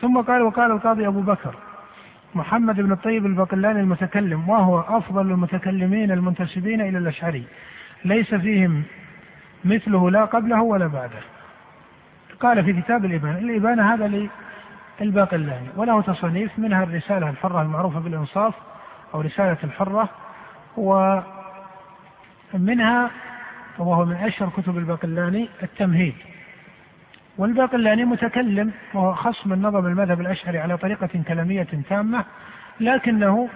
ثم قال وقال القاضي أبو بكر محمد بن الطيب البقلاني المتكلم وهو أفضل المتكلمين المنتسبين إلى الأشعري؟ ليس فيهم مثله لا قبله ولا بعده. قال في كتاب الإبانة الإبانة هذا للباقلاني وله تصانيف منها الرسالة الحرة المعروفة بالإنصاف أو رسالة الحرة ومنها وهو من أشهر كتب الباقلاني التمهيد. والباقلاني متكلم وهو خصم النظم المذهب الأشعري على طريقة كلامية تامة لكنه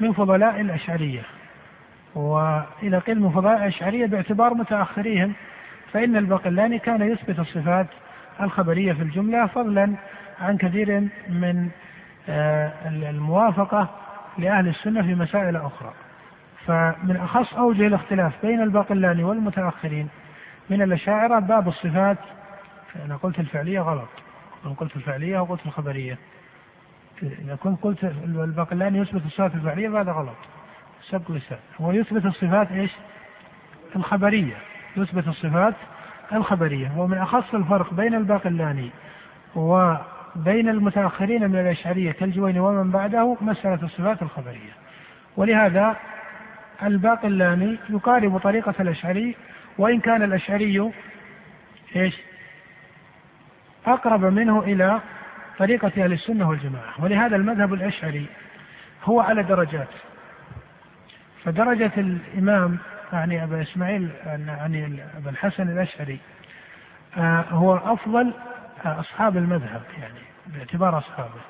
من فضلاء الأشعرية. وإذا قيل من فضلاء الأشعرية باعتبار متأخريهم فإن الباقلاني كان يثبت الصفات الخبرية في الجملة فضلا عن كثير من آه، الموافقة لأهل السنة في مسائل أخرى. فمن أخص أوجه الاختلاف بين الباقلاني والمتأخرين من الأشاعرة باب الصفات أنا قلت الفعلية غلط. أنا قلت الفعلية أو قلت الخبرية. إذا كنت قلت الباقلاني يثبت الصفات الفعلية فهذا غلط. سبق لسان. هو يثبت الصفات إيش؟ الخبرية. يثبت الصفات الخبرية. ومن أخص الفرق بين الباقلاني وبين المتأخرين من الأشعرية كالجويني ومن بعده مسألة الصفات الخبرية. ولهذا الباقلاني يقارب طريقة الأشعري وإن كان الأشعري إيش؟ أقرب منه إلى طريقة أهل السنة والجماعة. ولهذا المذهب الأشعري هو على درجات. فدرجة الإمام يعني أبا إسماعيل يعني أبا الحسن الأشعري آه، هو أفضل أصحاب المذهب يعني باعتبار أصحابه.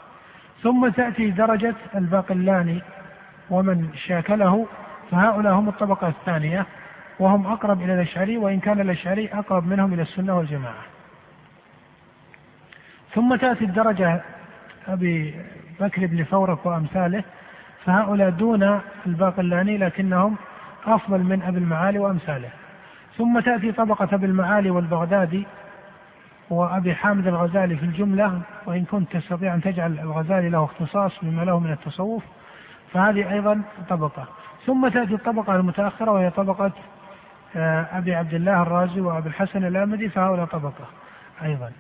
ثم تأتي درجة الباقلاني ومن شاكله فهؤلاء هم الطبقة الثانية وهم أقرب إلى الأشعري وإن كان الأشعري أقرب منهم إلى السنة والجماعة. ثم تأتي الدرجة أبي بكر بن فورك وأمثاله فهؤلاء دون الباقلاني لكنهم أفضل من أبي المعالي وأمثاله. ثم تأتي طبقة أبي المعالي والبغدادي وأبي حامد الغزالي في الجملة وإن كنت تستطيع أن تجعل الغزالي له اختصاص بما له من التصوف فهذه أيضا طبقة. ثم تأتي الطبقة المتأخرة وهي طبقة آه، أبي عبد الله الرازي وأبي الحسن الآمدي فهؤلاء طبقة أيضا.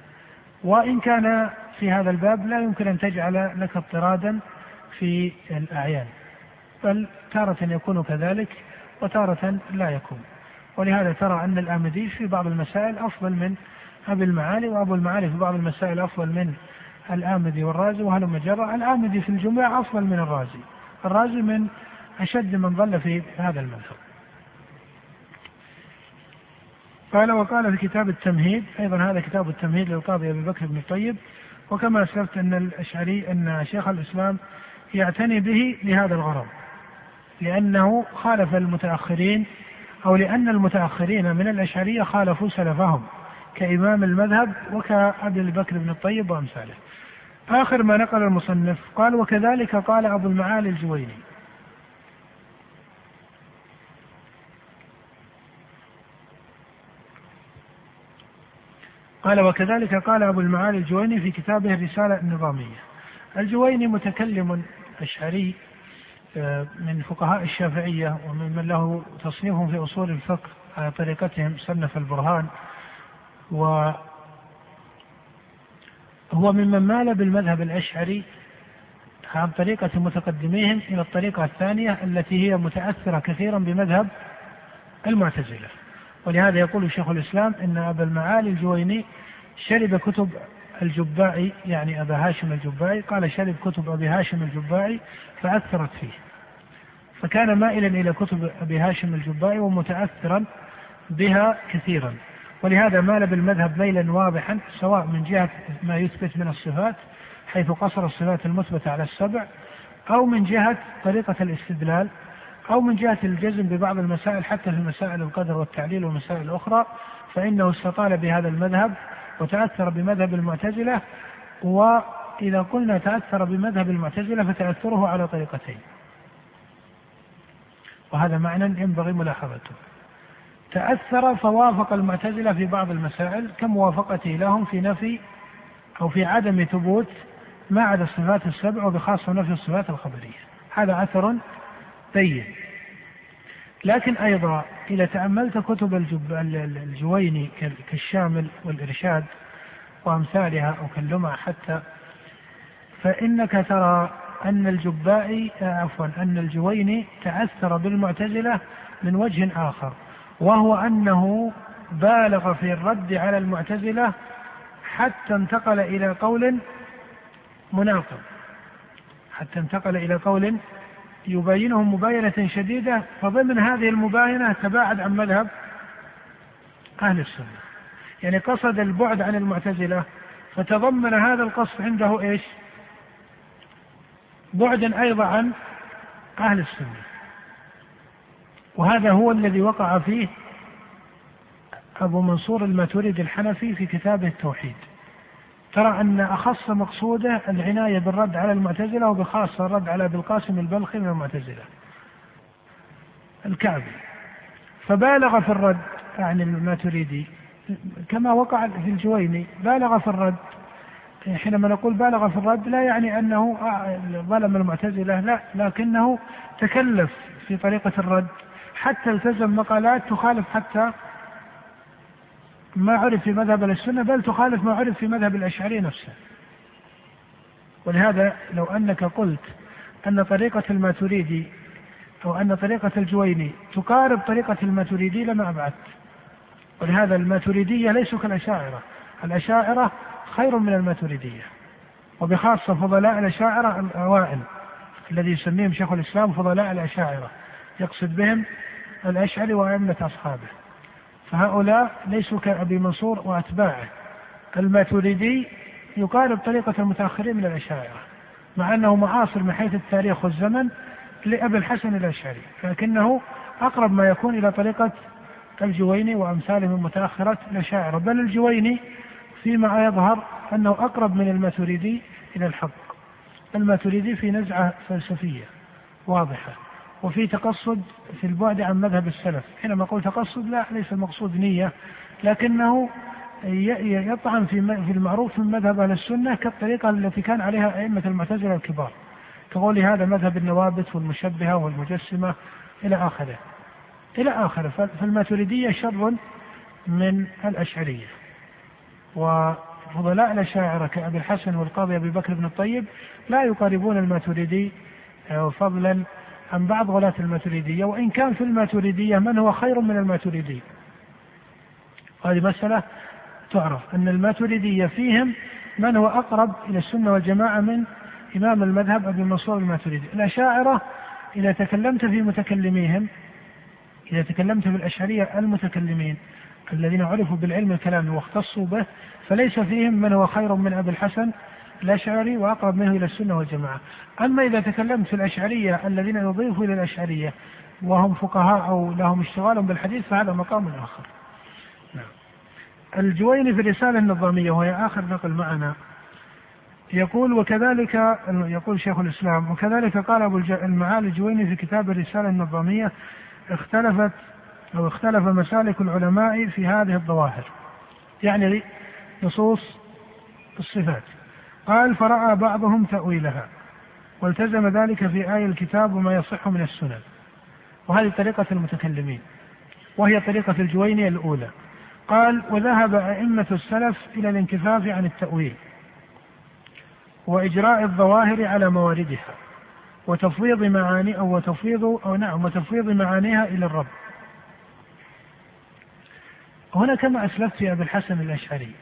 وإن كان في هذا الباب لا يمكن أن تجعل لك اضطرادا في الأعيان بل تارة يكون كذلك وتارة لا يكون. ولهذا ترى أن الآمدي في بعض المسائل أفضل من أبي المعالي وأبو المعالي في بعض المسائل أفضل من الآمدي والرازي وهلم جرى؟ الآمدي في الجملة أفضل من الرازي. الرازي من أشد من ظل في هذا المذهب قال وقال في كتاب التمهيد أيضا هذا كتاب التمهيد للقاضي أبي بكر بن الطيب. وكما أسلفت أن الأشعري أن شيخ الإسلام يعتني به لهذا الغرض لأنه خالف المتأخرين أو لأن المتأخرين من الأشعرية خالفوا سلفهم كإمام المذهب وكأبي بكر بن الطيب وأمثاله. آخر ما نقل المصنف قال وكذلك قال أبو المعالي الجويني قال وكذلك قال أبو المعالي الجويني في كتابه الرسالة النظامية. الجويني متكلم أشعري آه، من فقهاء الشافعية ومن له تصنيف في أصول الفقه على طريقتهم صنف البرهان و هو ممن مال بالمذهب الأشعري عن طريقة متقدميهم إلى الطريقة الثانية التي هي متأثرة كثيرا بمذهب المعتزلة. ولهذا يقول شيخ الإسلام إن أبا المعالي الجويني شرب كتب الجبائي يعني أبا هاشم الجبائي قال شرب كتب أبي هاشم الجبائي فأثرت فيه. فكان مائلا إلى كتب أبي هاشم الجبائي ومتأثرا بها كثيرا. ولهذا مال بالمذهب ميلا واضحا سواء من جهة ما يثبت من الصفات حيث قصر الصفات المثبتة على السبع أو من جهة طريقة الاستدلال أو من جهة الجزم ببعض المسائل حتى في مسائل القدر والتعليل والمسائل الأخرى فإنه استطال بهذا المذهب وتأثر بمذهب المعتزلة وإذا قلنا تأثر بمذهب المعتزلة فتأثره على طريقتين. وهذا معنى ينبغي ملاحظته. تأثر فوافق المعتزلة في بعض المسائل كموافقته لهم في نفي أو في عدم ثبوت ما عدا الصفات السبع وبخاصة نفي الصفات الخبرية. هذا أثر بين لكن أيضا إذا تأملت كتب الجويني كالشامل والإرشاد وأمثالها أو كاللمع حتى فإنك ترى أن الجبائي عفوا أن الجويني تأثر بالمعتزلة من وجه آخر وهو أنه بالغ في الرد على المعتزلة حتى انتقل إلى قول مناقض. حتى انتقل إلى قول يباينهم مباينة شديدة فضمن هذه المباينة تباعد عن مذهب أهل السنة يعني قصد البعد عن المعتزلة فتضمن هذا القصد عنده إيش؟ بعدا أيضا عن أهل السنة. وهذا هو الذي وقع فيه أبو منصور الماتريدي الحنفي في كتابه التوحيد. ترى أن أخص مقصوده العناية بالرد على المعتزلة وبخاصه الرد على أبي القاسم البلخي من المعتزلة. الكعبي. فبالغ في الرد عن الماتريدي كما وقع في الجويني بالغ في الرد حينما نقول بالغ في الرد لا يعني أنه ظلم المعتزلة لا لكنه تكلف في طريقة الرد حتى التزم مقالات تخالف حتى ما عرف في مذهب السنة بل تخالف ما عرف في مذهب الاشعري نفسه. ولهذا لو أنك قلت أن طريقة الماتريدي أو أن طريقة الجويني تقارب طريقة الماتريدي لما ابعدت. ولهذا الماتريدية ليسوا كالأشاعرة الأشاعرة خير من الماتريدية وبخاصة فضلاء الأشاعرة الأوائل الذي يسميهم شيخ الإسلام فضلاء الأشاعرة يقصد بهم الأشعري وأئمة أصحابه فهؤلاء ليسوا كأبي منصور وأتباعه. الماتريدي يقارب طريقة المتأخرين من الأشاعرة مع أنه معاصر من حيث التاريخ والزمن لأبي الحسن الأشعري لكنه أقرب ما يكون إلى طريقة كالجويني وأمثاله من متأخرة الأشاعرة. بل الجويني فيما يظهر أنه أقرب من الماتريدي إلى الحق. الماتريدي في نزعة فلسفية واضحة. وفي تقصد في البعد عن مذهب السلف. حينما أقول تقصد لا ليس المقصود نية لكنه يطعن في المعروف من مذهب أهل السنة كالطريقة التي كان عليها أئمة المعتزلة الكبار كقول هذا مذهب النوابت والمشبهة والمجسمة إلى آخره. إلى آخره. فالماتريدية شر من الأشعرية. وفضلاء الأشاعرة كأبي الحسن والقاضي أبي بكر بن الطيب لا يقاربون الماتريدي آه، فضلا عن بعض غلاة الماتريدية وإن كان في الماتريدية من هو خير من الماتريدي هذه مسألة تعرف أن الماتريدية فيهم من هو أقرب إلى السنة والجماعة من إمام المذهب أبي منصور الماتريدي. الأشاعرة إذا تكلمت في متكلميهم إذا تكلمت بالأشعرية المتكلمين الذين عرفوا بالعلم الكلامي واختصوا به فليس فيهم من هو خير من أبي الحسن الأشعري وأقرب منه إلى السنة والجماعة. أما إذا تكلمت في الأشعرية الذين يضيفوا إلى الأشعرية وهم فقهاء أو لهم اشتغال بالحديث فهذا مقام آخر. نعم. الجويني في الرسالة النظامية وهي آخر نقل معنا يقول وكذلك يقول شيخ الإسلام وكذلك قال أبو المعالي الجويني في كتاب الرسالة النظامية اختلفت أو اختلف مسالك العلماء في هذه الظواهر يعني نصوص الصفات. قال فرأى بعضهم تأويلها والتزم ذلك في آية الكتاب وما يصح من السنن. وهذه طريقة المتكلمين وهي طريقة الجويني الأولى. قال وذهب أئمة السلف إلى الانكفاف عن التأويل وإجراء الظواهر على مواردها وتفويض معاني أو وتفويض أو نعم وتفويض معانيها إلى الرب. هنا كما أسلفت في أبي الحسن الأشعري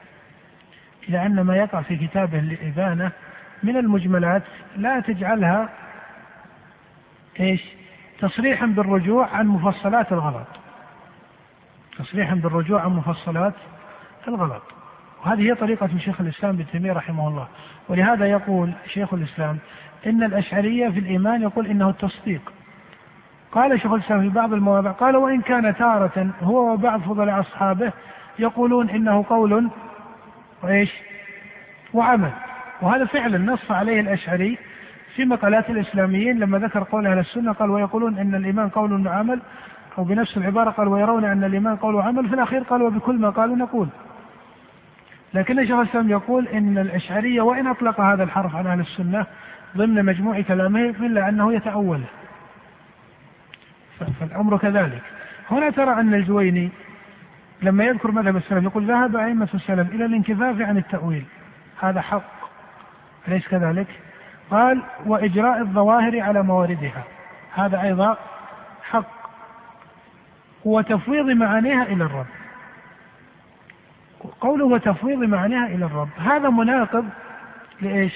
إلى أن ما يقع في كتابه الإبانة من المجملات لا تجعلها إيش؟ تصريحا بالرجوع عن مفصلات الغلط. تصريحا بالرجوع عن مفصلات الغلط. وهذه هي طريقة شيخ الإسلام ابن تيمية رحمه الله ولهذا يقول شيخ الإسلام إن الأشعرية في الإيمان يقول إنه التصديق قال شيخ الإسلام في بعض المواضع قال وإن كان تارة هو وبعض فضلاء أصحابه يقولون إنه قول وإيش وعمل. وهذا فعلا نص عليه الأشعري في مقالات الإسلاميين لما ذكر قول أهل السنة قال ويقولون إن الإيمان قول وعمل أو بنفس العبارة قال ويرون أن الإيمان قول وعمل في الأخير قال وبكل ما قالوا نقول. لكن شيخ الإسلام يقول إن الأشعرية وإن أطلق هذا الحرف على أهل السنة ضمن مجموع كلامه إلا أنه يتأول. فالأمر كذلك. هنا ترى أن الجويني لما يذكر مذهب السلف يقول ذهب أئمة السلف إلى الانكفاف عن التأويل. هذا حق. أليس كذلك؟ قال وإجراء الظواهر على مواردها. هذا أيضا حق. وتفويض معانيها إلى الرب. قوله وتفويض معانيها إلى الرب. هذا مناقض لإيش؟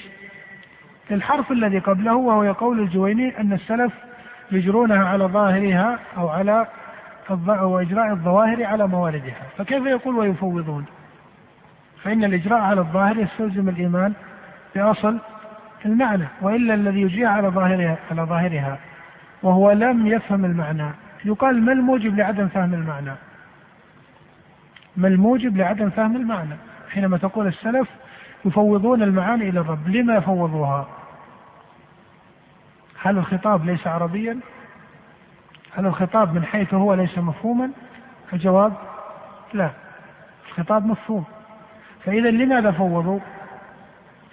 للحرف الذي قبله وهو قول الجويني أن السلف يجرونها على ظاهرها أو على وإجراء الظواهر على مواردها. فكيف يقول ويفوضون؟ فإن الإجراء على الظاهر يستلزم الإيمان بأصل المعنى وإلا الذي يجريها على ظاهرها على ظاهرها وهو لم يفهم المعنى. يقال ما الموجب لعدم فهم المعنى؟ ما الموجب لعدم فهم المعنى؟ حينما تقول السلف يفوضون المعاني إلى الرب لما فوضوها؟ هل الخطاب ليس عربيا؟ هل الخطاب من حيث هو ليس مفهوما؟ الجواب لا. الخطاب مفهوم. فإذا لماذا فوضوا؟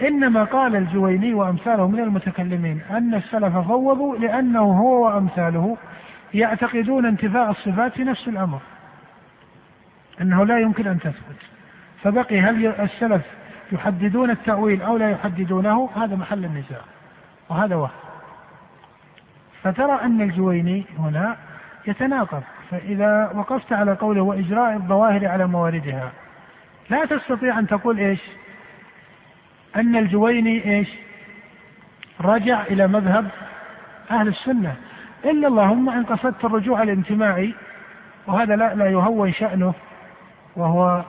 إنما قال الجويني وأمثاله من المتكلمين أن السلف فوضوا لأنه هو وأمثاله يعتقدون انتفاء الصفات في نفس الأمر. أنه لا يمكن أن تثبت. فبقي هل السلف يحددون التأويل أو لا يحددونه؟ هذا محل النزاع. وهذا وهم. فترى أن الجويني هنا يتناقض فإذا وقفت على قوله وإجراء الظواهر على مواردها لا تستطيع أن تقول إيش؟ أن الجويني إيش؟ رجع إلى مذهب أهل السنة. إلا اللهم إن قصدت الرجوع الانتمائي وهذا لا, لا يهون شأنه وهو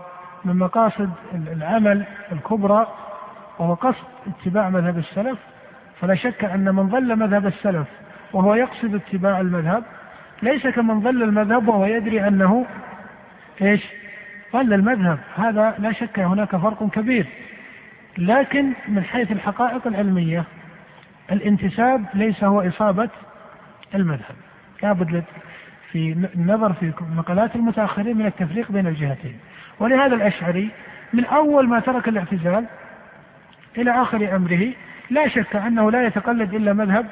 من مقاصد العمل الكبرى وهو قصد اتباع مذهب السلف. فلا شك أن من ظل مذهب السلف وهو يقصد اتباع المذهب. ليس كمن ظل المذهب وهو يدري أنه إيش؟ ظل المذهب. هذا لا شك هناك فرق كبير. لكن من حيث الحقائق العلمية الانتساب ليس هو إصابة المذهب. لابد في النظر في مقالات المتأخرين من التفريق بين الجهتين. ولهذا الأشعري من أول ما ترك الاعتزال إلى آخر أمره لا شك أنه لا يتقلد إلا مذهب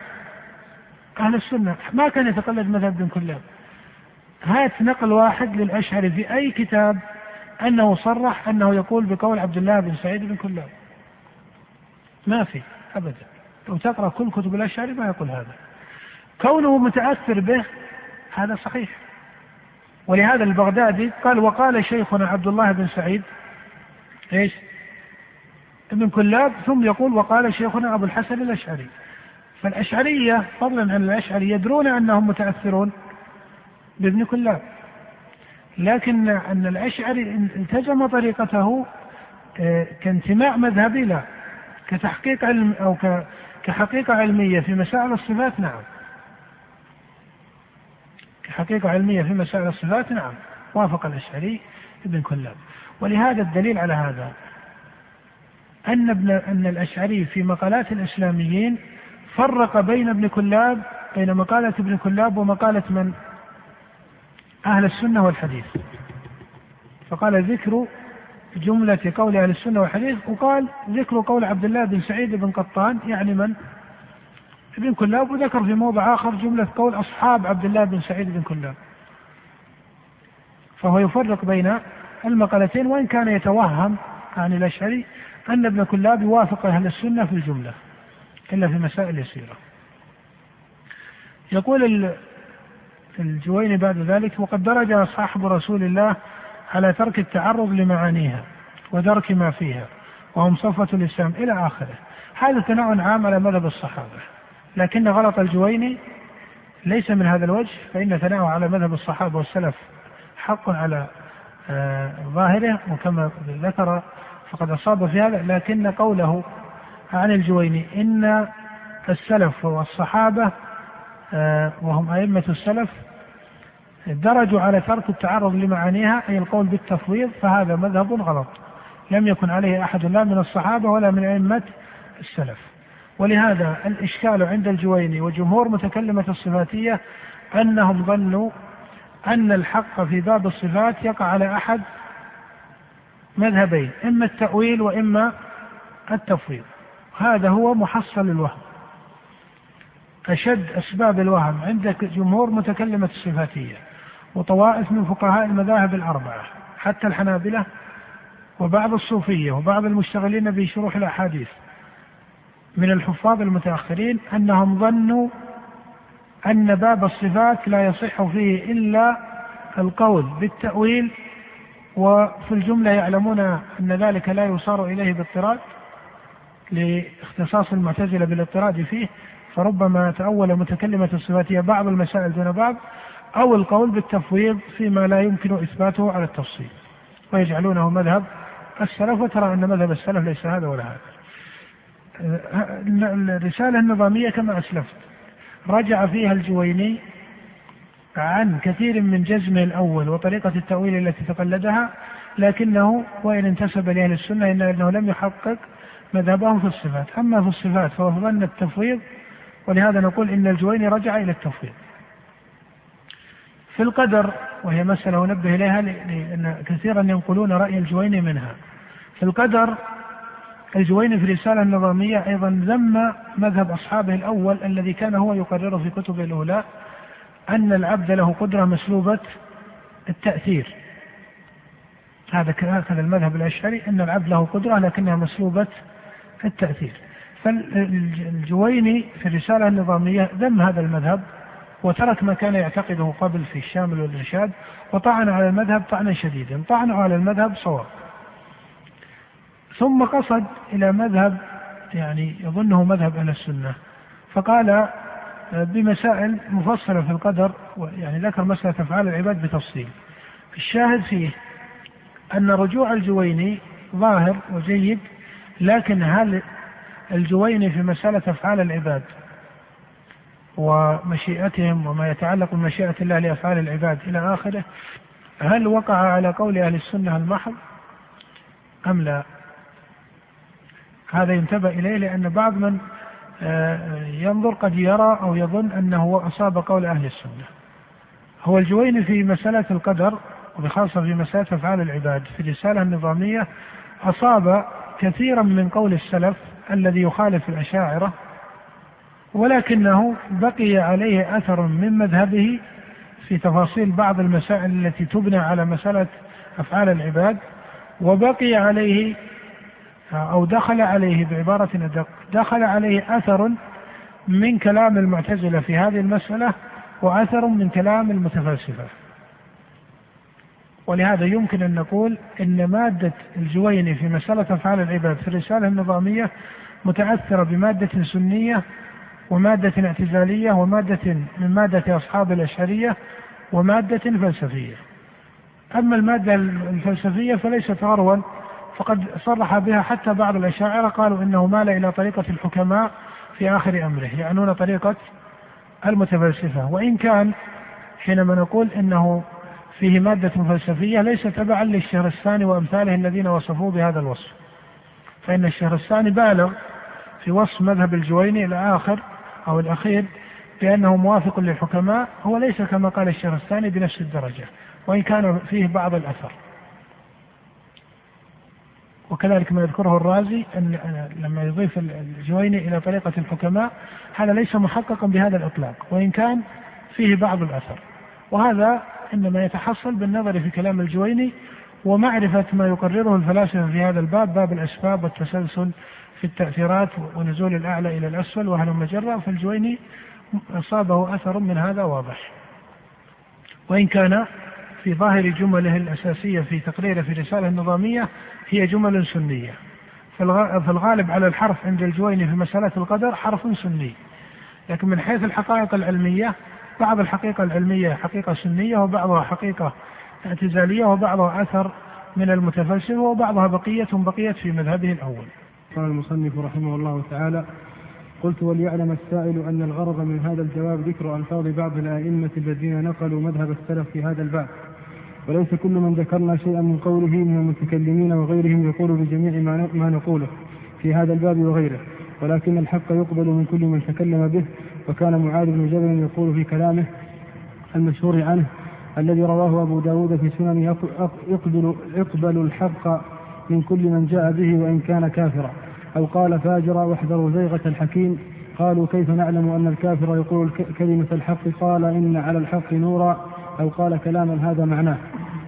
أهل السنة ما كان يتقلد مذهب ابن كلاب هات نقل واحد للأشعري في أي كتاب أنه صرح أنه يقول بقول عبد الله بن سعيد بن كلاب. ما في أبدا. لو تقرأ كل كتب الأشعري ما يقول هذا. كونه متأثر به هذا صحيح. ولهذا البغدادي قال وقال شيخنا عبد الله بن سعيد إيش؟ ابن كلاب ثم يقول وقال شيخنا أبو الحسن الأشعري. فالأشعرية فضلا عن الاشعري يدرون أنهم متأثرون بابن كلاب. لكن أن الاشعري التزم طريقته آه، كانتماء مذهبي لا. كتحقيق علم أو كحقيقة علمية في مسائل الصفات نعم. حقيقة علمية في مسائل الصفات نعم. وافق الأشعري ابن كلاب. ولهذا الدليل على هذا أن ابن أن الأشعري في مقالات الإسلاميين فرق بين ابن كلاب بين مقالة ابن كلاب ومقالة من؟ أهل السنة والحديث فقال ذكر جملة قول أهل السنة والحديث وقال ذكر قول عبد الله بن سعيد بن قطان يعني من؟ ابن كلاب وذكر في موضع آخر جملة قول أصحاب عبد الله بن سعيد بن كلاب فهو يفرق بين المقالتين وإن كان يتوهم عن الأشعري أن ابن كلاب يوافق أهل السنة في الجملة إلا في مسائل يسيرة. يقول الجويني بعد ذلك وقد درج صاحب رسول الله على ترك التعرض لمعانيها ودرك ما فيها وهم صفوة الإسلام إلى آخره. هذا ثناء عام على مذهب الصحابة. لكن غلط الجويني ليس من هذا الوجه فإن ثناءه على مذهب الصحابة والسلف حق على آه، ظاهره وكما ذكر فقد أصاب في هذا لكن قوله عن الجويني. إن السلف والصحابة آه، وهم أئمة السلف درجوا على ترك التعرض لمعانيها أي القول بالتفويض فهذا مذهب غلط. لم يكن عليه أحد لا من الصحابة ولا من أئمة السلف. ولهذا الإشكال عند الجويني وجمهور متكلمة الصفاتية أنهم ظنوا أن الحق في باب الصفات يقع على أحد مذهبين إما التأويل وإما التفويض. هذا هو محصل الوهم. أشد أسباب الوهم عند جمهور متكلمة الصفاتية وطوائف من فقهاء المذاهب الأربعة حتى الحنابلة وبعض الصوفية وبعض المشتغلين بشروح الأحاديث من الحفاظ المتأخرين أنهم ظنوا أن باب الصفات لا يصح فيه إلا القول بالتأويل وفي الجملة يعلمون أن ذلك لا يصار إليه باضطراد. لاختصاص المعتزلة بالاضطراد فيه فربما تأول متكلمة الصفات هي بعض المسائل دون بعض أو القول بالتفويض فيما لا يمكن إثباته على التفصيل. ويجعلونه مذهب السلف وترى أن مذهب السلف ليس هذا ولا هذا. الرسالة النظامية كما أسلفت. رجع فيها الجويني عن كثير من جزمه الأول وطريقة التأويل التي تقلدها لكنه وإن انتسب لأهل السنة إلا أنه لم يحقق مذهبهم في الصفات. أما في الصفات فهو ظن التفويض ولهذا نقول إن الجويني رجع إلى التفويض. في القدر وهي مسألة أنبه إليها لأن كثيرا ينقلون رأي الجويني منها. في القدر الجويني في الرسالة النظامية أيضا ذم مذهب أصحابه الأول الذي كان هو يقرره في كتبه الأولى أن العبد له قدرة مسلوبة التأثير. هذا هكذا المذهب الأشعري أن العبد له قدرة لكنها مسلوبة التأثير. فالجويني في الرسالة النظامية ذم هذا المذهب وترك ما كان يعتقده قبل في الشامل والإرشاد وطعن على المذهب طعنا شديدا طعنه على المذهب صواب. ثم قصد إلى مذهب يعني يظنه مذهب أهل السنة فقال بمسائل مفصلة في القدر يعني ذكر مسألة أفعال العباد بتفصيل. الشاهد فيه أن رجوع الجويني ظاهر وجيد لكن هل الجويني في مسألة أفعال العباد ومشيئتهم وما يتعلق بمشيئة الله لأفعال العباد إلى آخره هل وقع على قول أهل السنة المحض؟ أم لا؟ هذا ينتبه إليه لأن بعض من آه، ينظر قد يرى أو يظن أنه أصاب قول أهل السنة. هو الجويني في مسألة القدر وبخاصة في مسألة أفعال العباد في الرسالة النظامية أصاب كثيرا من قول السلف الذي يخالف الأشاعرة ولكنه بقي عليه أثر من مذهبه في تفاصيل بعض المسائل التي تبنى على مسألة أفعال العباد وبقي عليه أو دخل عليه بعبارة أدق دخل عليه أثر من كلام المعتزلة في هذه المسألة وأثر من كلام المتفلسفة. ولهذا يمكن أن نقول أن مادة الجويني في مسألة أفعال العباد في الرسالة النظامية متأثرة بمادة سنية ومادة اعتزالية ومادة من مادة أصحاب الأشعرية ومادة فلسفية. أما المادة الفلسفية فليست غروا فقد صرح بها حتى بعض الأشاعرة قالوا إنه مال إلى طريقة الحكماء في آخر أمره يعنون طريقة المتفلسفة. وإن كان حينما نقول إنه فيه مادة فلسفية ليس تبعا للشهرستاني وأمثاله الذين وصفوه بهذا الوصف. فإن الشهرستاني بالغ في وصف مذهب الجويني إلى آخر أو الأخير بأنه موافق للحكماء هو ليس كما قال الشهرستاني بنفس الدرجة وإن كان فيه بعض الأثر. وكذلك ما يذكره الرازي أن لما يضيف الجويني إلى طريقة الحكماء هذا ليس محققا بهذا الإطلاق وإن كان فيه بعض الأثر. وهذا إنما يتحصل بالنظر في كلام الجويني ومعرفة ما يقرره الفلاسفة في هذا الباب باب الأسباب والتسلسل في التأثيرات ونزول الأعلى إلى الأسفل وهل مجرة فالجويني أصابه أثر من هذا واضح. وإن كان في ظاهر جمله الأساسية في تقريره في الرسالة النظامية هي جمل سنية. في الغالب على الحرف عند الجويني في مسألة القدر حرف سني. لكن من حيث الحقائق العلمية بعض الحقيقة العلمية حقيقة سنية وبعضها حقيقة اعتزالية وبعضها أثر من المتفلسفة وبعضها بقية بقيت في مذهبه الأول. قال المصنف رحمه الله تعالى قلت وليعلم السائل أن الغرض من هذا الجواب ذكر ألفاظ بعض الأئمة الذين نقلوا مذهب السلف في هذا الباب. وليس كل من ذكرنا شيئا من قوله من المتكلمين وغيرهم يقول بجميع ما نقوله في هذا الباب وغيره. ولكن الحق يقبل من كل من تكلم به وكان معاذ بن جبل يقول في كلامه المشهور عنه الذي رواه أبو داود في سننه يقبل, يقبل الحق من كل من جاء به وإن كان كافرا. أو قال فاجرا واحذروا زيغة الحكيم. قالوا كيف نعلم أن الكافر يقول كلمة الحق؟ قال إن على الحق نورا. أو قال كلاما هذا معناه.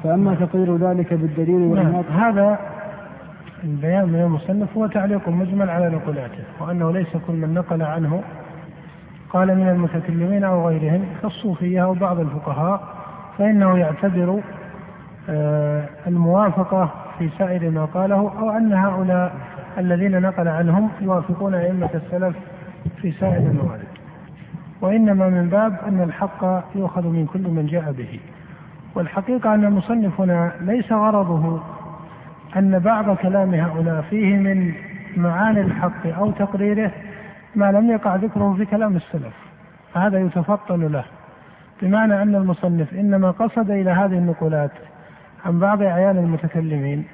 فأما تقرير ذلك بالدليل نعم. هذا البيان من المصنف هو تعليق مجمل على نقلاته وأنه ليس كل من نقل عنه قال من المتكلمين أو غيرهم كالصوفية أو بعض الفقهاء فإنه يعتبر آه، الموافقة في سائر ما قاله أو أن هؤلاء الذين نقل عنهم يوافقون أئمة السلف في سائر الموارد. وإنما من باب أن الحق يؤخذ من كل من جاء به. والحقيقة أن مصنفنا ليس غرضه أن بعض كلام هؤلاء فيه من معاني الحق أو تقريره ما لم يقع ذكره في كلام السلف هذا يتفطن له بمعنى أن المصنف إنما قصد إلى هذه النقولات عن بعض أعيان المتكلمين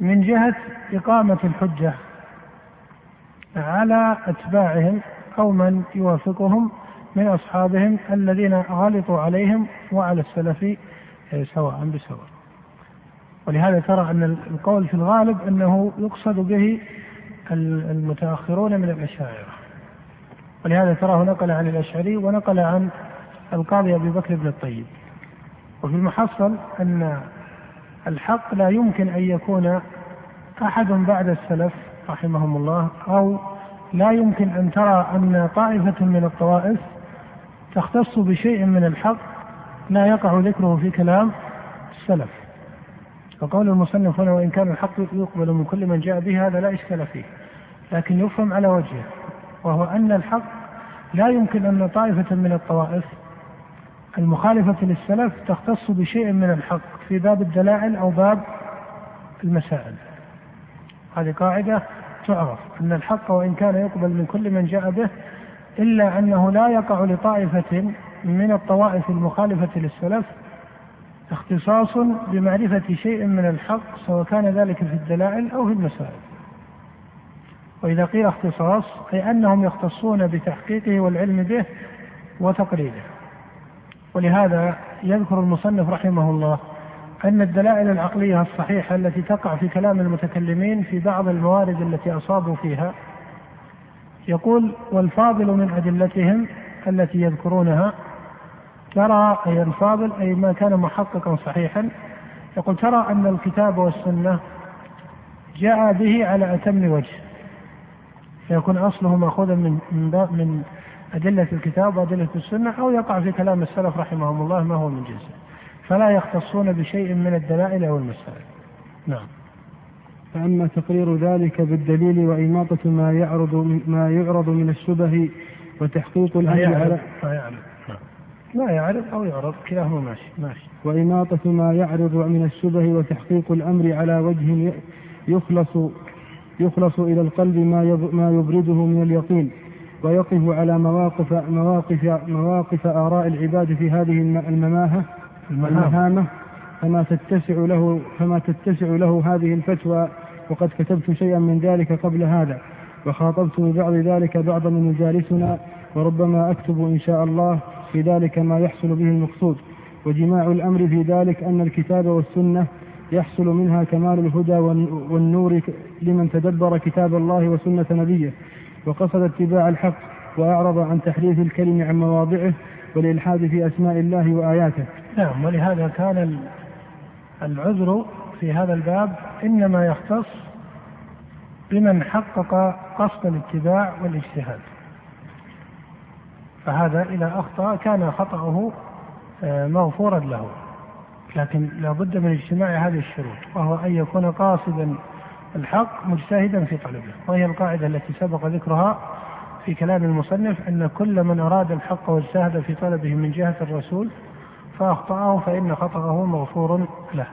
من جهة إقامة الحجة على أتباعهم أو من يوافقهم من أصحابهم الذين غلطوا عليهم وعلى السلف سواء بسواء. ولهذا ترى أن القول في الغالب أنه يقصد به المتأخرون من الأشاعرة. ولهذا تراه نقل عن الأشعري ونقل عن القاضي أبي بكر بن الطيب. وفي المحصل أن الحق لا يمكن أن يكون أحد بعد السلف رحمهم الله أو لا يمكن أن ترى أن طائفة من الطوائف تختص بشيء من الحق لا يقع ذكره في كلام السلف. فقول المصنف هنا وإن كان الحق يقبل من كل من جاء به هذا لا إشكال فيه. لكن يفهم على وجهه وهو أن الحق لا يمكن أن طائفة من الطوائف المخالفة للسلف تختص بشيء من الحق في باب الدلائل أو باب المسائل. هذه قاعدة تعرف أن الحق وإن كان يقبل من كل من جاء به إلا أنه لا يقع لطائفة من الطوائف المخالفة للسلف اختصاص بمعرفة شيء من الحق سواء كان ذلك في الدلائل أو في المسائل. وإذا قيل اختصاص أي أنهم يختصون بتحقيقه والعلم به وتقريره ولهذا يذكر المصنف رحمه الله أن الدلائل العقلية الصحيحة التي تقع في كلام المتكلمين في بعض الموارد التي أصابوا فيها يقول والفاضل من أدلتهم التي يذكرونها ترى أي الفاضل أي ما كان محققا صحيحا. يقول ترى أن الكتاب والسنة جاء به على أتم وجه فيكون أصله مأخوذا من من من أدلة الكتاب وأدلة السنة أو يقع في كلام السلف رحمهم الله ما هو من جنسه. فلا يختصون بشيء من الدلائل أو المسائل. نعم. فأما تقرير ذلك بالدليل وإماطة ما يعرض ما يعرض من الشبه وتحقيق الأمر على ما يعرض. ما يعرض أو يعرض. كلاهما ماشي ماشي. وإماطة ما يعرض من الشبه وتحقيق الأمر على وجه يخلص يخلص إلى القلب ما ما يبرده من اليقين ويقف على مواقف مواقف مواقف آراء العباد في هذه المماهة المهامة. فما تتسع له فما تتسع له هذه الفتوى وقد كتبت شيئا من ذلك قبل هذا. وخاطبت ببعض ذلك بعض من مجالسنا وربما أكتب إن شاء الله في ذلك ما يحصل به المقصود. وجماع الأمر في ذلك أن الكتاب والسنة يحصل منها كمال الهدى والنور لمن تدبر كتاب الله وسنة نبيه وقصد اتباع الحق وأعرض عن تحريف الكلم عن مواضعه والإلحاد في أسماء الله وآياته. نعم ولهذا كان العذر في هذا الباب إنما يختص بمن حقق قصد الاتباع والاجتهاد. فهذا إذا أخطأ كان خطأه آه، مغفورا له. لكن لابد من اجتماع هذه الشروط وهو أن يكون قاصدا الحق مجتهدا في طلبه وهي القاعدة التي سبق ذكرها في كلام المصنف أن كل من أراد الحق واجتهد في طلبه من جهة الرسول فأخطأه فإن خطأه مغفور له.